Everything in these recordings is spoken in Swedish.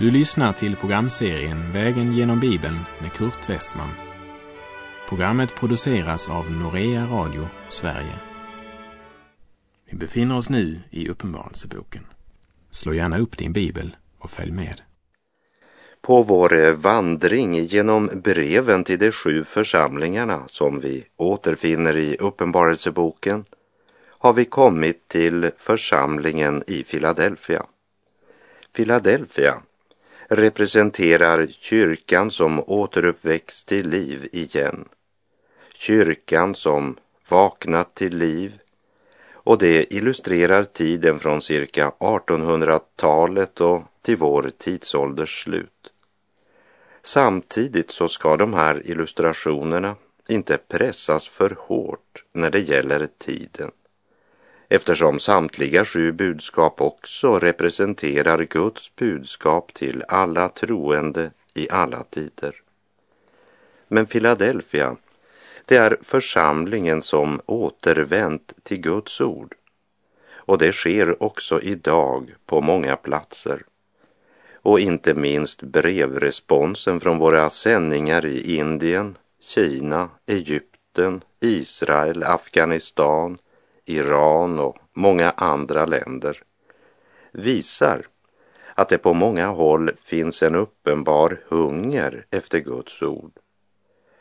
Du lyssnar till programserien Vägen genom Bibeln med Kurt Westman. Programmet produceras av Norea Radio Sverige. Vi befinner oss nu i Uppenbarelseboken. Slå gärna upp din bibel och följ med. På vår vandring genom breven till de sju församlingarna som vi återfinner i Uppenbarelseboken har vi kommit till församlingen i Philadelphia. Philadelphia representerar kyrkan som återuppväcks till liv igen. Kyrkan som vaknat till liv och det illustrerar tiden från cirka 1800-talet och till vår tidsålders slut. Samtidigt så ska de här illustrationerna inte pressas för hårt när det gäller tiden eftersom samtliga sju budskap också representerar Guds budskap till alla troende i alla tider. Men Philadelphia, det är församlingen som återvänt till Guds ord. Och det sker också idag på många platser. Och inte minst brevresponsen från våra sändningar i Indien, Kina, Egypten, Israel, Afghanistan, Iran och många andra länder visar att det på många håll finns en uppenbar hunger efter Guds ord.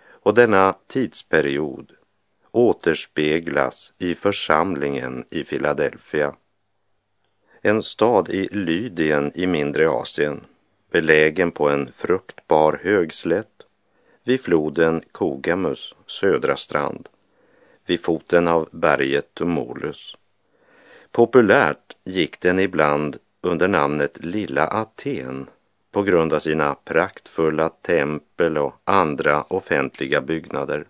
Och denna tidsperiod återspeglas i församlingen i Philadelphia. En stad i Lydien i mindre Asien, belägen på en fruktbar högslätt vid floden Kogamus södra strand vid foten av berget Tumulus. Populärt gick den ibland under namnet Lilla Aten på grund av sina praktfulla tempel och andra offentliga byggnader.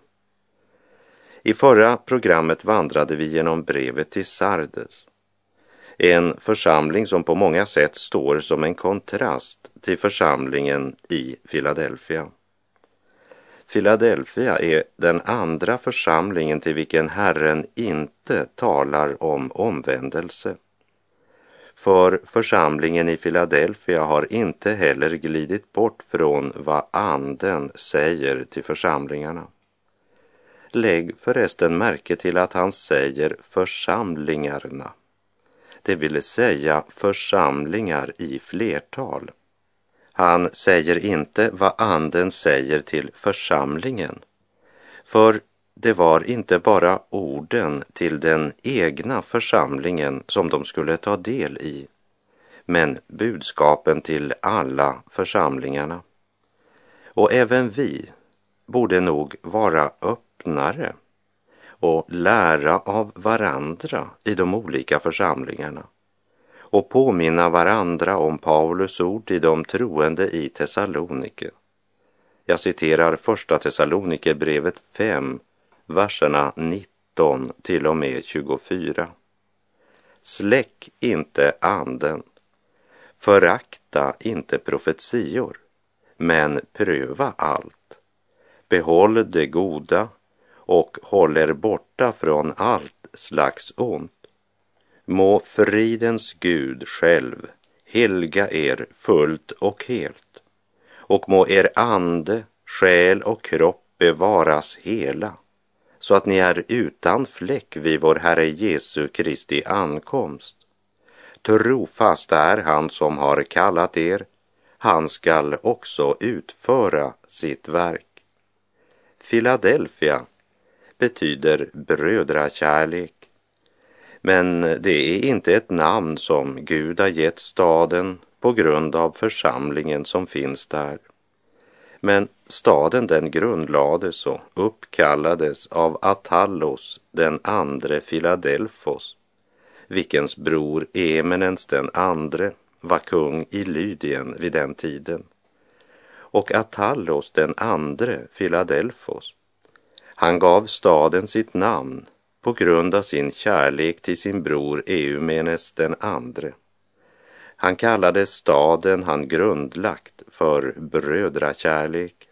I förra programmet vandrade vi genom brevet till Sardes. En församling som på många sätt står som en kontrast till församlingen i Philadelphia. Philadelphia är den andra församlingen till vilken Herren inte talar om omvändelse. För församlingen i Philadelphia har inte heller glidit bort från vad anden säger till församlingarna. Lägg förresten märke till att han säger församlingarna, det vill säga församlingar i flertal. Han säger inte vad anden säger till församlingen. För det var inte bara orden till den egna församlingen som de skulle ta del i, men budskapen till alla församlingarna. Och även vi borde nog vara öppnare och lära av varandra i de olika församlingarna och påminna varandra om Paulus ord till de troende i Thessalonike. Jag citerar första Thessalonikerbrevet 5, verserna 19 till och med 24. Släck inte anden, förakta inte profetior, men pröva allt. Behåll det goda och håll er borta från allt slags ont. Må fridens Gud själv helga er fullt och helt och må er ande, själ och kropp bevaras hela så att ni är utan fläck vid vår Herre Jesu Kristi ankomst. Trofast är han som har kallat er, han skall också utföra sitt verk. Philadelphia betyder brödrakärlek men det är inte ett namn som Gud har gett staden på grund av församlingen som finns där. Men staden den grundlades och uppkallades av Atallos den andre Filadelfos, vilkens bror Eminens den andre var kung i Lydien vid den tiden. Och Atallos den andre Filadelfos, han gav staden sitt namn på grund av sin kärlek till sin bror Eumenes den andre. Han kallade staden han grundlagt för brödrakärlek.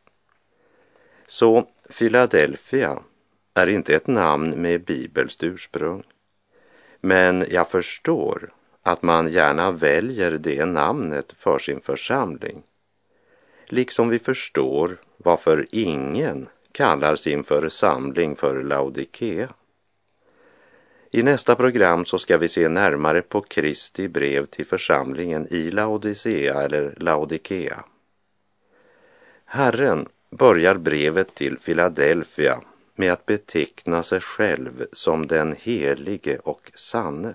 Så Philadelphia är inte ett namn med bibelskt ursprung. Men jag förstår att man gärna väljer det namnet för sin församling. Liksom vi förstår varför ingen kallar sin församling för Laodikea. I nästa program så ska vi se närmare på Kristi brev till församlingen i Laodicea eller Laodikea. Herren börjar brevet till Filadelfia med att beteckna sig själv som den helige och sanne.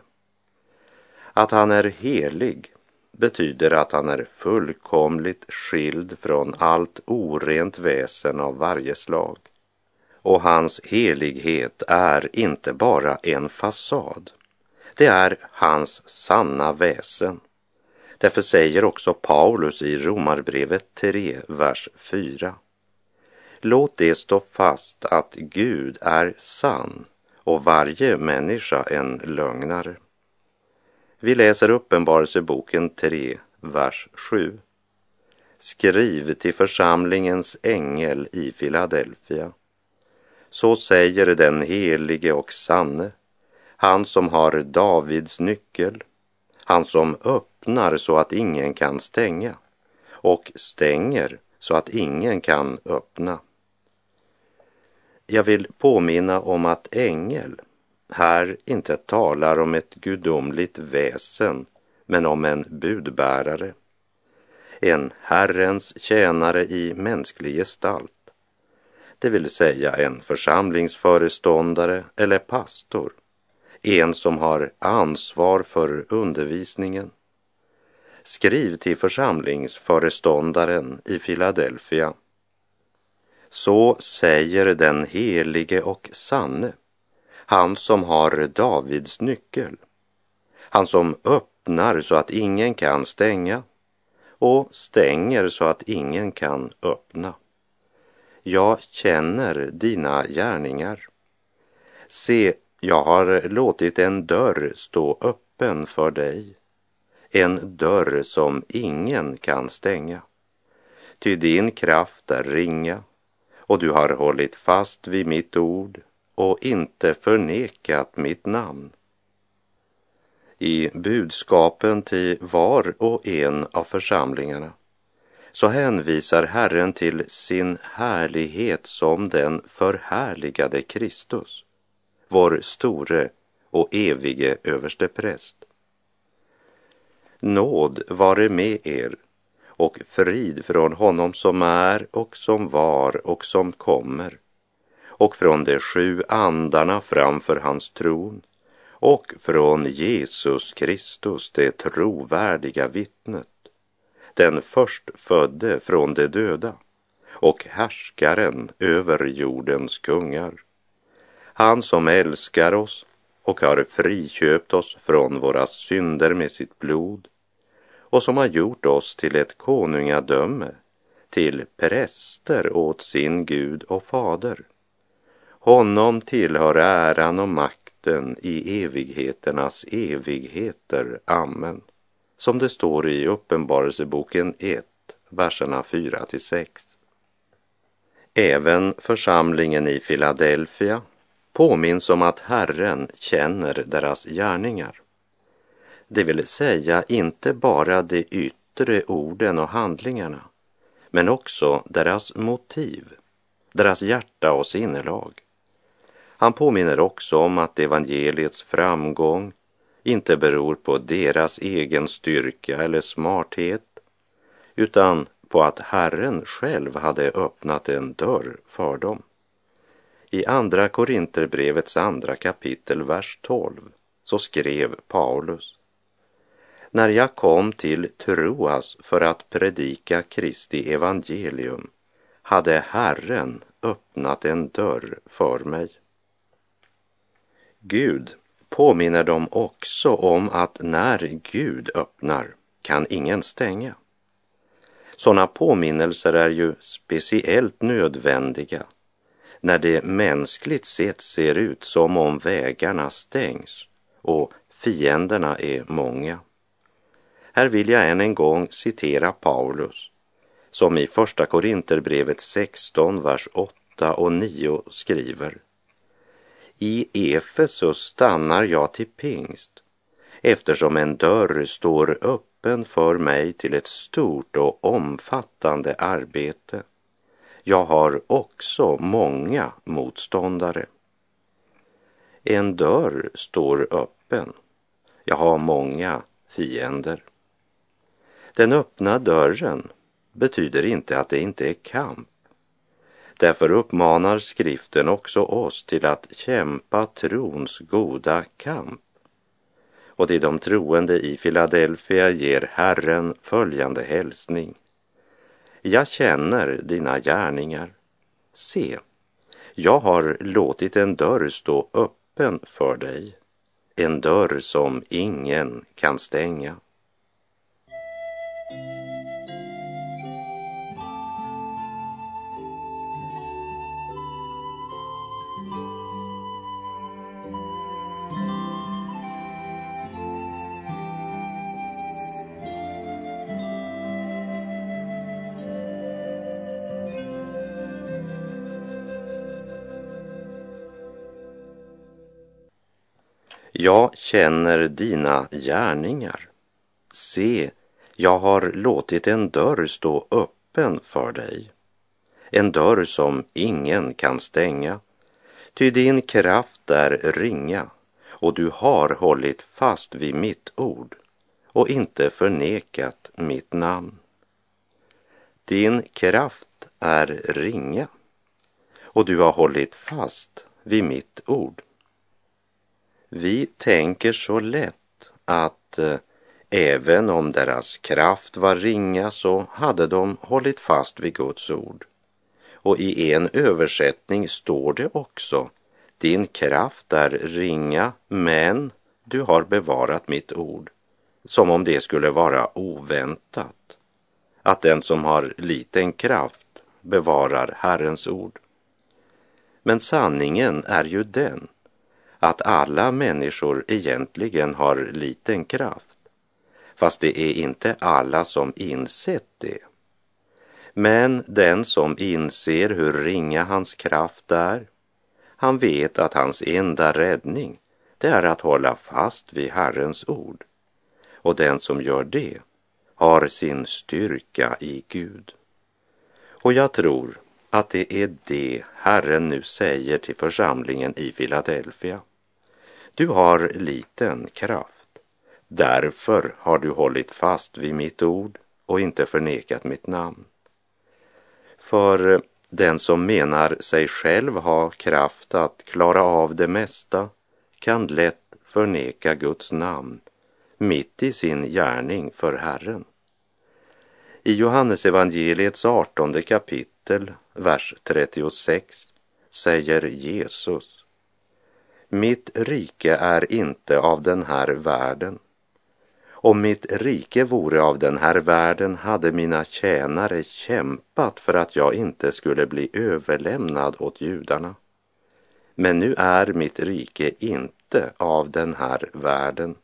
Att han är helig betyder att han är fullkomligt skild från allt orent väsen av varje slag. Och hans helighet är inte bara en fasad. Det är hans sanna väsen. Därför säger också Paulus i Romarbrevet 3, vers 4. Låt det stå fast att Gud är sann och varje människa en lögnare. Vi läser Uppenbarelseboken 3, vers 7. Skriv till församlingens ängel i Filadelfia. Så säger den helige och sanne, han som har Davids nyckel, han som öppnar så att ingen kan stänga och stänger så att ingen kan öppna. Jag vill påminna om att ängel här inte talar om ett gudomligt väsen, men om en budbärare. En Herrens tjänare i mänsklig gestalt. Det vill säga en församlingsföreståndare eller pastor. En som har ansvar för undervisningen. Skriv till församlingsföreståndaren i Filadelfia. Så säger den helige och sanne han som har Davids nyckel. Han som öppnar så att ingen kan stänga och stänger så att ingen kan öppna. Jag känner dina gärningar. Se, jag har låtit en dörr stå öppen för dig, en dörr som ingen kan stänga. Ty din kraft är ringa och du har hållit fast vid mitt ord och inte förnekat mitt namn. I budskapen till var och en av församlingarna så hänvisar Herren till sin härlighet som den förhärligade Kristus, vår store och evige överste präst. Nåd vare med er och frid från honom som är och som var och som kommer och från de sju andarna framför hans tron och från Jesus Kristus, det trovärdiga vittnet, den förstfödde från de döda och härskaren över jordens kungar. Han som älskar oss och har friköpt oss från våra synder med sitt blod och som har gjort oss till ett konungadöme, till präster åt sin Gud och fader. Honom tillhör äran och makten i evigheternas evigheter. Amen. Som det står i Uppenbarelseboken 1, verserna 4 till 6. Även församlingen i Filadelfia påminns om att Herren känner deras gärningar. Det vill säga inte bara de yttre orden och handlingarna, men också deras motiv, deras hjärta och sinnelag. Han påminner också om att evangeliets framgång inte beror på deras egen styrka eller smarthet, utan på att Herren själv hade öppnat en dörr för dem. I Andra Korinterbrevets andra kapitel, vers 12, så skrev Paulus. När jag kom till Troas för att predika Kristi evangelium hade Herren öppnat en dörr för mig. Gud påminner de också om att när Gud öppnar kan ingen stänga. Sådana påminnelser är ju speciellt nödvändiga när det mänskligt sett ser ut som om vägarna stängs och fienderna är många. Här vill jag än en gång citera Paulus som i Första Korinterbrevet 16, vers 8 och 9 skriver i Efesus stannar jag till pingst eftersom en dörr står öppen för mig till ett stort och omfattande arbete. Jag har också många motståndare. En dörr står öppen. Jag har många fiender. Den öppna dörren betyder inte att det inte är kamp. Därför uppmanar skriften också oss till att kämpa trons goda kamp. Och till de troende i Filadelfia ger Herren följande hälsning. Jag känner dina gärningar. Se, jag har låtit en dörr stå öppen för dig, en dörr som ingen kan stänga. Jag känner dina gärningar. Se, jag har låtit en dörr stå öppen för dig. En dörr som ingen kan stänga. Ty din kraft är ringa och du har hållit fast vid mitt ord och inte förnekat mitt namn. Din kraft är ringa och du har hållit fast vid mitt ord. Vi tänker så lätt att eh, även om deras kraft var ringa så hade de hållit fast vid Guds ord. Och i en översättning står det också din kraft är ringa, men du har bevarat mitt ord. Som om det skulle vara oväntat. Att den som har liten kraft bevarar Herrens ord. Men sanningen är ju den att alla människor egentligen har liten kraft, fast det är inte alla som insett det. Men den som inser hur ringa hans kraft är, han vet att hans enda räddning, det är att hålla fast vid Herrens ord. Och den som gör det har sin styrka i Gud. Och jag tror att det är det Herren nu säger till församlingen i Filadelfia. Du har liten kraft. Därför har du hållit fast vid mitt ord och inte förnekat mitt namn. För den som menar sig själv ha kraft att klara av det mesta kan lätt förneka Guds namn mitt i sin gärning för Herren. I Johannesevangeliets artonde kapitel, vers 36, säger Jesus mitt rike är inte av den här världen. Om mitt rike vore av den här världen hade mina tjänare kämpat för att jag inte skulle bli överlämnad åt judarna. Men nu är mitt rike inte av den här världen.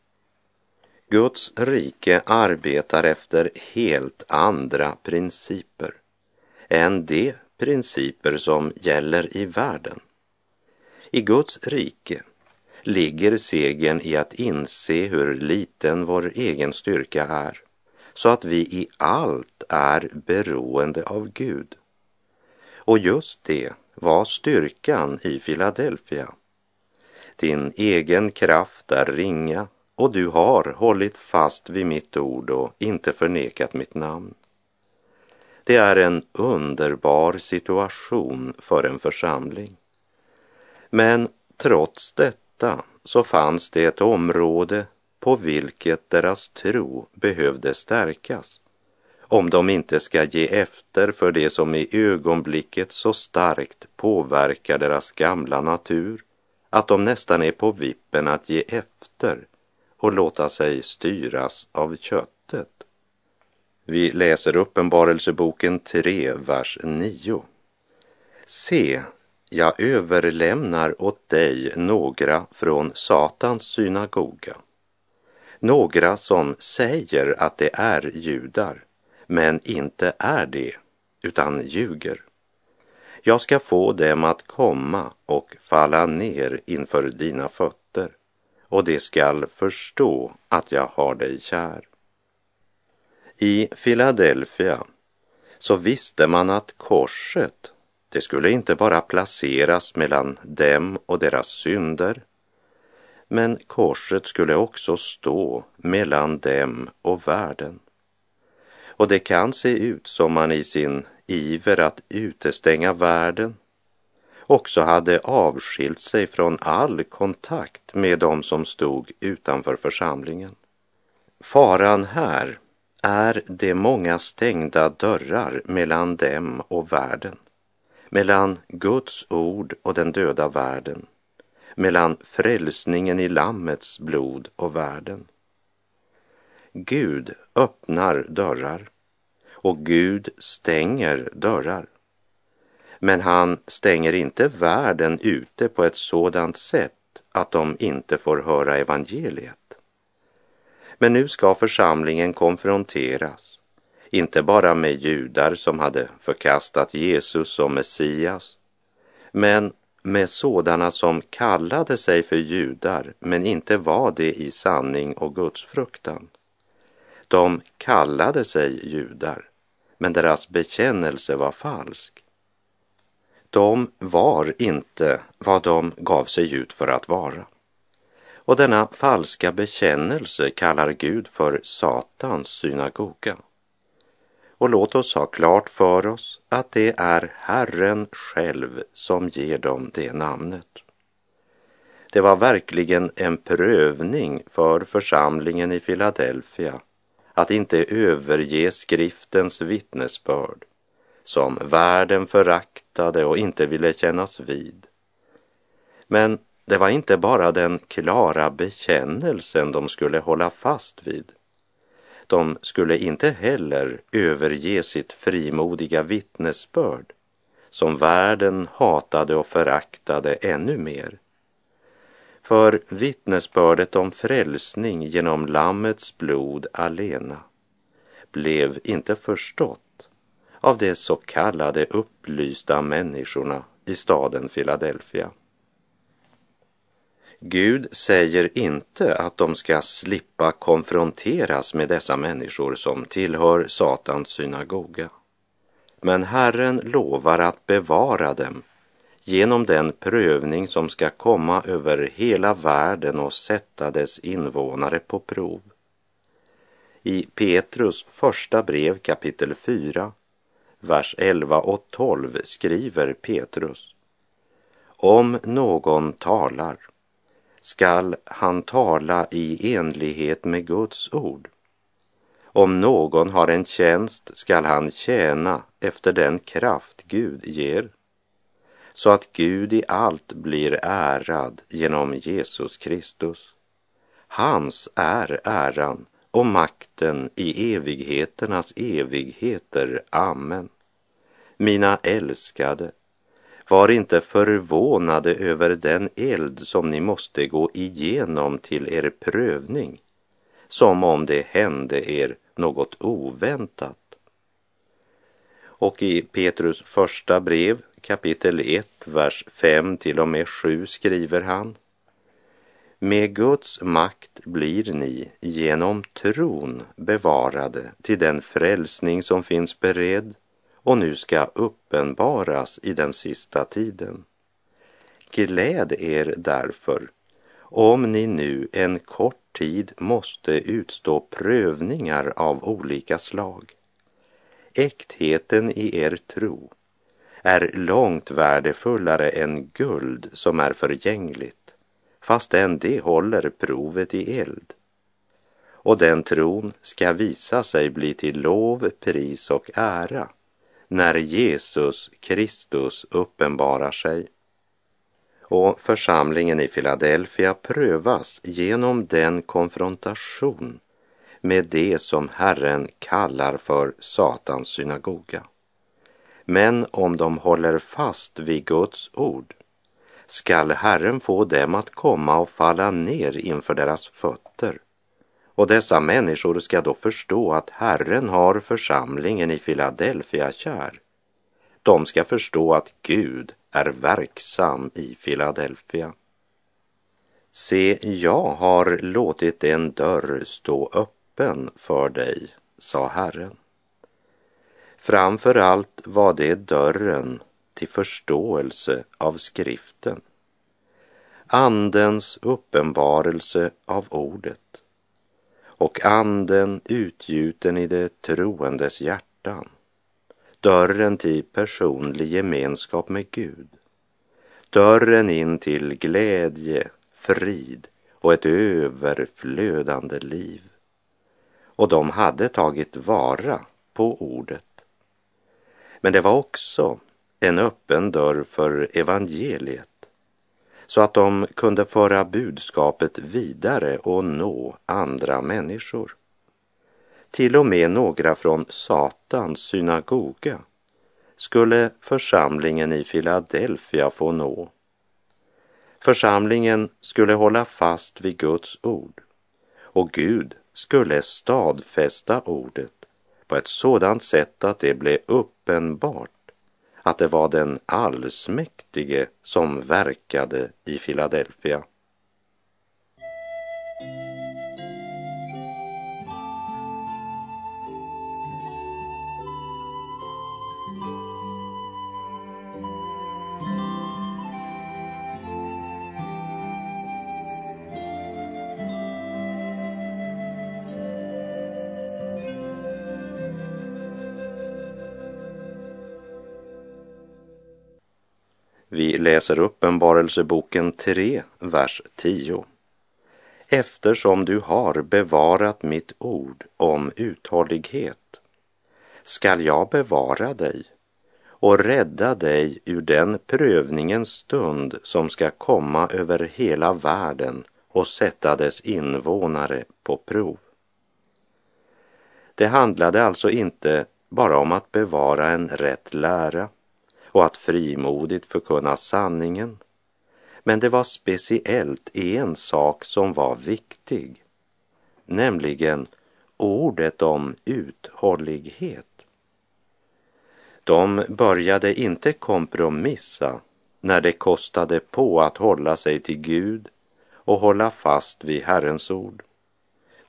Guds rike arbetar efter helt andra principer än de principer som gäller i världen. I Guds rike ligger segern i att inse hur liten vår egen styrka är, så att vi i allt är beroende av Gud. Och just det var styrkan i Filadelfia. Din egen kraft är ringa och du har hållit fast vid mitt ord och inte förnekat mitt namn. Det är en underbar situation för en församling. Men trots detta så fanns det ett område på vilket deras tro behövde stärkas om de inte ska ge efter för det som i ögonblicket så starkt påverkar deras gamla natur att de nästan är på vippen att ge efter och låta sig styras av köttet. Vi läser Uppenbarelseboken 3, vers 9. Se, jag överlämnar åt dig några från Satans synagoga. Några som säger att de är judar, men inte är det, utan ljuger. Jag ska få dem att komma och falla ner inför dina fötter och de skall förstå att jag har dig kär. I Philadelphia så visste man att korset, det skulle inte bara placeras mellan dem och deras synder, men korset skulle också stå mellan dem och världen. Och det kan se ut som man i sin iver att utestänga världen också hade avskilt sig från all kontakt med dem som stod utanför församlingen. Faran här är de många stängda dörrar mellan dem och världen, mellan Guds ord och den döda världen, mellan frälsningen i Lammets blod och världen. Gud öppnar dörrar och Gud stänger dörrar. Men han stänger inte världen ute på ett sådant sätt att de inte får höra evangeliet. Men nu ska församlingen konfronteras, inte bara med judar som hade förkastat Jesus som Messias, men med sådana som kallade sig för judar men inte var det i sanning och gudsfruktan. De kallade sig judar, men deras bekännelse var falsk. De var inte vad de gav sig ut för att vara. Och denna falska bekännelse kallar Gud för Satans synagoga. Och låt oss ha klart för oss att det är Herren själv som ger dem det namnet. Det var verkligen en prövning för församlingen i Filadelfia att inte överge skriftens vittnesbörd som världen föraktade och inte ville kännas vid. Men det var inte bara den klara bekännelsen de skulle hålla fast vid. De skulle inte heller överge sitt frimodiga vittnesbörd som världen hatade och föraktade ännu mer. För vittnesbördet om frälsning genom Lammets blod alena blev inte förstått av de så kallade upplysta människorna i staden Philadelphia. Gud säger inte att de ska slippa konfronteras med dessa människor som tillhör Satans synagoga. Men Herren lovar att bevara dem genom den prövning som ska komma över hela världen och sätta dess invånare på prov. I Petrus första brev kapitel 4, vers 11 och 12 skriver Petrus. Om någon talar skall han tala i enlighet med Guds ord. Om någon har en tjänst skall han tjäna efter den kraft Gud ger, så att Gud i allt blir ärad genom Jesus Kristus. Hans är äran och makten i evigheternas evigheter. Amen. Mina älskade, var inte förvånade över den eld som ni måste gå igenom till er prövning, som om det hände er något oväntat. Och i Petrus första brev kapitel 1, vers 5 till och med 7 skriver han med Guds makt blir ni genom tron bevarade till den frälsning som finns beredd och nu ska uppenbaras i den sista tiden. Gläd er därför om ni nu en kort tid måste utstå prövningar av olika slag. Äktheten i er tro är långt värdefullare än guld som är förgängligt, fastän det håller provet i eld. Och den tron ska visa sig bli till lov, pris och ära när Jesus Kristus uppenbarar sig. Och församlingen i Philadelphia prövas genom den konfrontation med det som Herren kallar för Satans synagoga. Men om de håller fast vid Guds ord skall Herren få dem att komma och falla ner inför deras fötter och dessa människor ska då förstå att Herren har församlingen i Filadelfia kär. De ska förstå att Gud är verksam i Filadelfia. Se, jag har låtit en dörr stå öppen för dig, sa Herren. Framför allt var det dörren till förståelse av skriften. Andens uppenbarelse av ordet och anden utgjuten i det troendes hjärtan. Dörren till personlig gemenskap med Gud. Dörren in till glädje, frid och ett överflödande liv. Och de hade tagit vara på ordet. Men det var också en öppen dörr för evangeliet så att de kunde föra budskapet vidare och nå andra människor. Till och med några från Satans synagoga skulle församlingen i Filadelfia få nå. Församlingen skulle hålla fast vid Guds ord och Gud skulle stadfästa ordet på ett sådant sätt att det blev uppenbart att det var den allsmäktige som verkade i Filadelfia. Läser Uppenbarelseboken 3, vers 10. Eftersom du har bevarat mitt ord om uthållighet skall jag bevara dig och rädda dig ur den prövningens stund som ska komma över hela världen och sätta dess invånare på prov. Det handlade alltså inte bara om att bevara en rätt lära och att frimodigt förkunna sanningen. Men det var speciellt en sak som var viktig, nämligen ordet om uthållighet. De började inte kompromissa när det kostade på att hålla sig till Gud och hålla fast vid Herrens ord.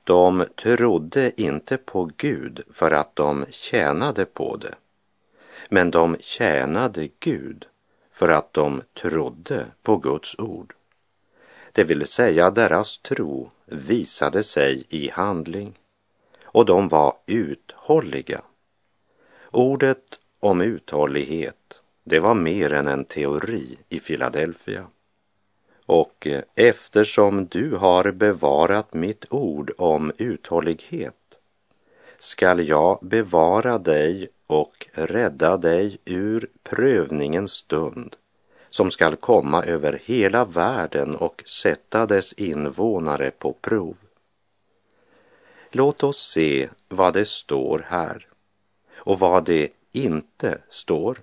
De trodde inte på Gud för att de tjänade på det men de tjänade Gud för att de trodde på Guds ord. Det vill säga deras tro visade sig i handling och de var uthålliga. Ordet om uthållighet, det var mer än en teori i Filadelfia. Och eh, eftersom du har bevarat mitt ord om uthållighet skall jag bevara dig och rädda dig ur prövningens stund som skall komma över hela världen och sätta dess invånare på prov. Låt oss se vad det står här och vad det inte står.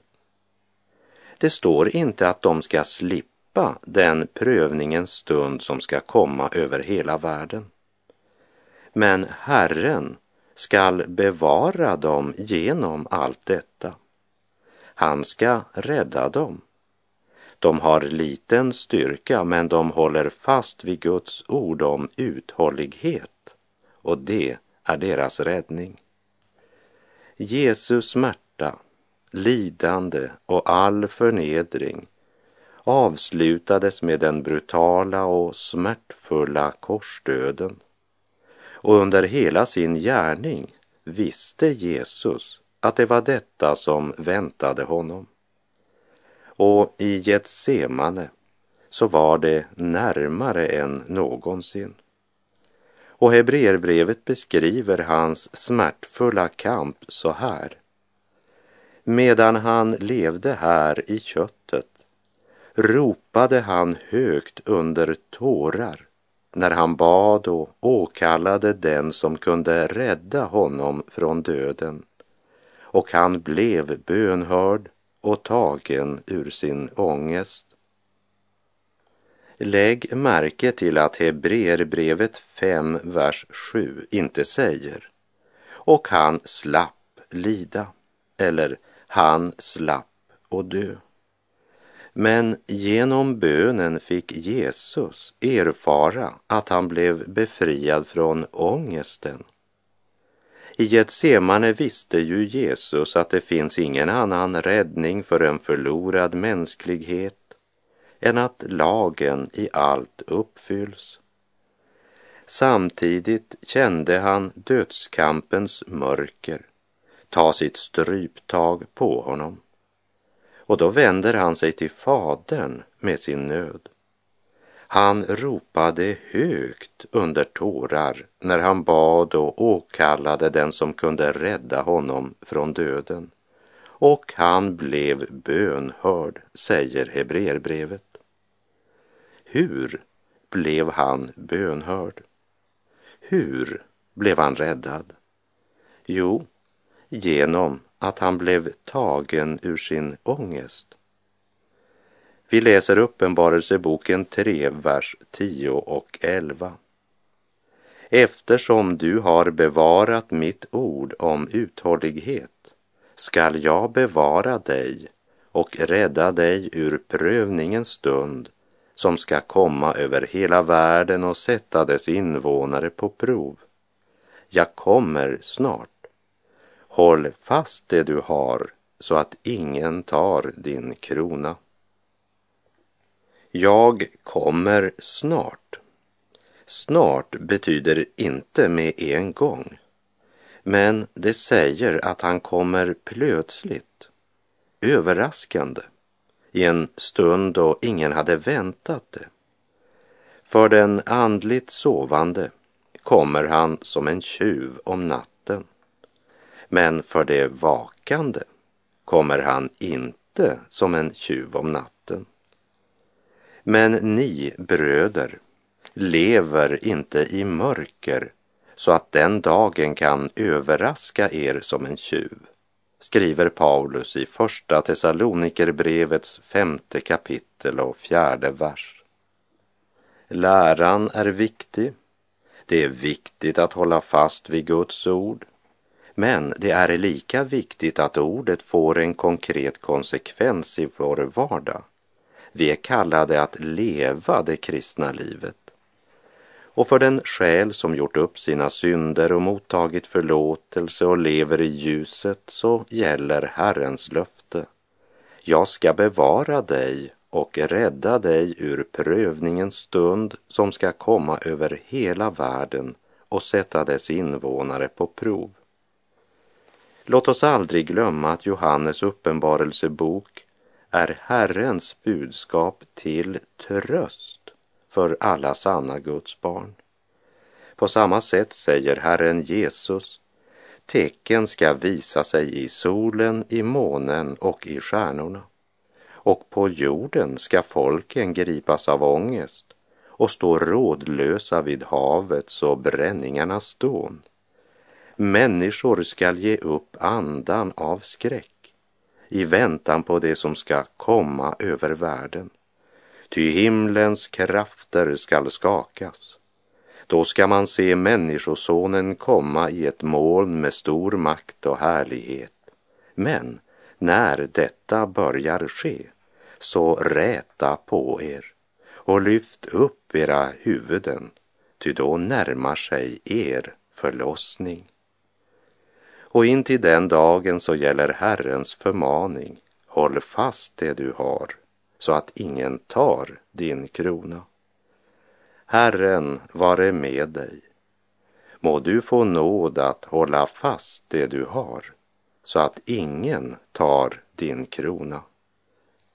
Det står inte att de ska slippa den prövningens stund som ska komma över hela världen. Men Herren skall bevara dem genom allt detta. Han ska rädda dem. De har liten styrka men de håller fast vid Guds ord om uthållighet och det är deras räddning. Jesus smärta, lidande och all förnedring avslutades med den brutala och smärtfulla korsdöden och under hela sin gärning visste Jesus att det var detta som väntade honom. Och i Getsemane så var det närmare än någonsin. Och Hebreerbrevet beskriver hans smärtfulla kamp så här. Medan han levde här i köttet ropade han högt under tårar när han bad och åkallade den som kunde rädda honom från döden. Och han blev bönhörd och tagen ur sin ångest. Lägg märke till att Hebreerbrevet 5, vers 7 inte säger och han slapp lida eller han slapp och dö. Men genom bönen fick Jesus erfara att han blev befriad från ångesten. I Getsemane visste ju Jesus att det finns ingen annan räddning för en förlorad mänsklighet än att lagen i allt uppfylls. Samtidigt kände han dödskampens mörker ta sitt stryptag på honom. Och då vänder han sig till Fadern med sin nöd. Han ropade högt under tårar när han bad och åkallade den som kunde rädda honom från döden. Och han blev bönhörd, säger Hebreerbrevet. Hur blev han bönhörd? Hur blev han räddad? Jo, genom att han blev tagen ur sin ångest. Vi läser Uppenbarelseboken 3, vers 10 och 11. Eftersom du har bevarat mitt ord om uthållighet skall jag bevara dig och rädda dig ur prövningens stund som ska komma över hela världen och sätta dess invånare på prov. Jag kommer snart. Håll fast det du har så att ingen tar din krona. Jag kommer snart. Snart betyder inte med en gång, men det säger att han kommer plötsligt, överraskande i en stund då ingen hade väntat det. För den andligt sovande kommer han som en tjuv om natten. Men för det vakande kommer han inte som en tjuv om natten. Men ni bröder lever inte i mörker så att den dagen kan överraska er som en tjuv skriver Paulus i Första Thessalonikerbrevets femte kapitel och fjärde vers. Läran är viktig. Det är viktigt att hålla fast vid Guds ord. Men det är lika viktigt att ordet får en konkret konsekvens i vår vardag. Vi är kallade att leva det kristna livet och för den själ som gjort upp sina synder och mottagit förlåtelse och lever i ljuset så gäller Herrens löfte. Jag ska bevara dig och rädda dig ur prövningens stund som ska komma över hela världen och sätta dess invånare på prov. Låt oss aldrig glömma att Johannes uppenbarelsebok är Herrens budskap till tröst för alla sanna Guds barn. På samma sätt säger Herren Jesus, tecken ska visa sig i solen, i månen och i stjärnorna. Och på jorden ska folken gripas av ångest och stå rådlösa vid havets och bränningarnas dån. Människor skall ge upp andan av skräck i väntan på det som ska komma över världen ty himlens krafter skall skakas. Då ska man se Människosonen komma i ett moln med stor makt och härlighet. Men när detta börjar ske, så räta på er och lyft upp era huvuden, ty då närmar sig er förlossning. Och in till den dagen så gäller Herrens förmaning, håll fast det du har så att ingen tar din krona. Herren vare med dig. Må du få nåd att hålla fast det du har så att ingen tar din krona.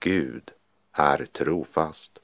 Gud är trofast.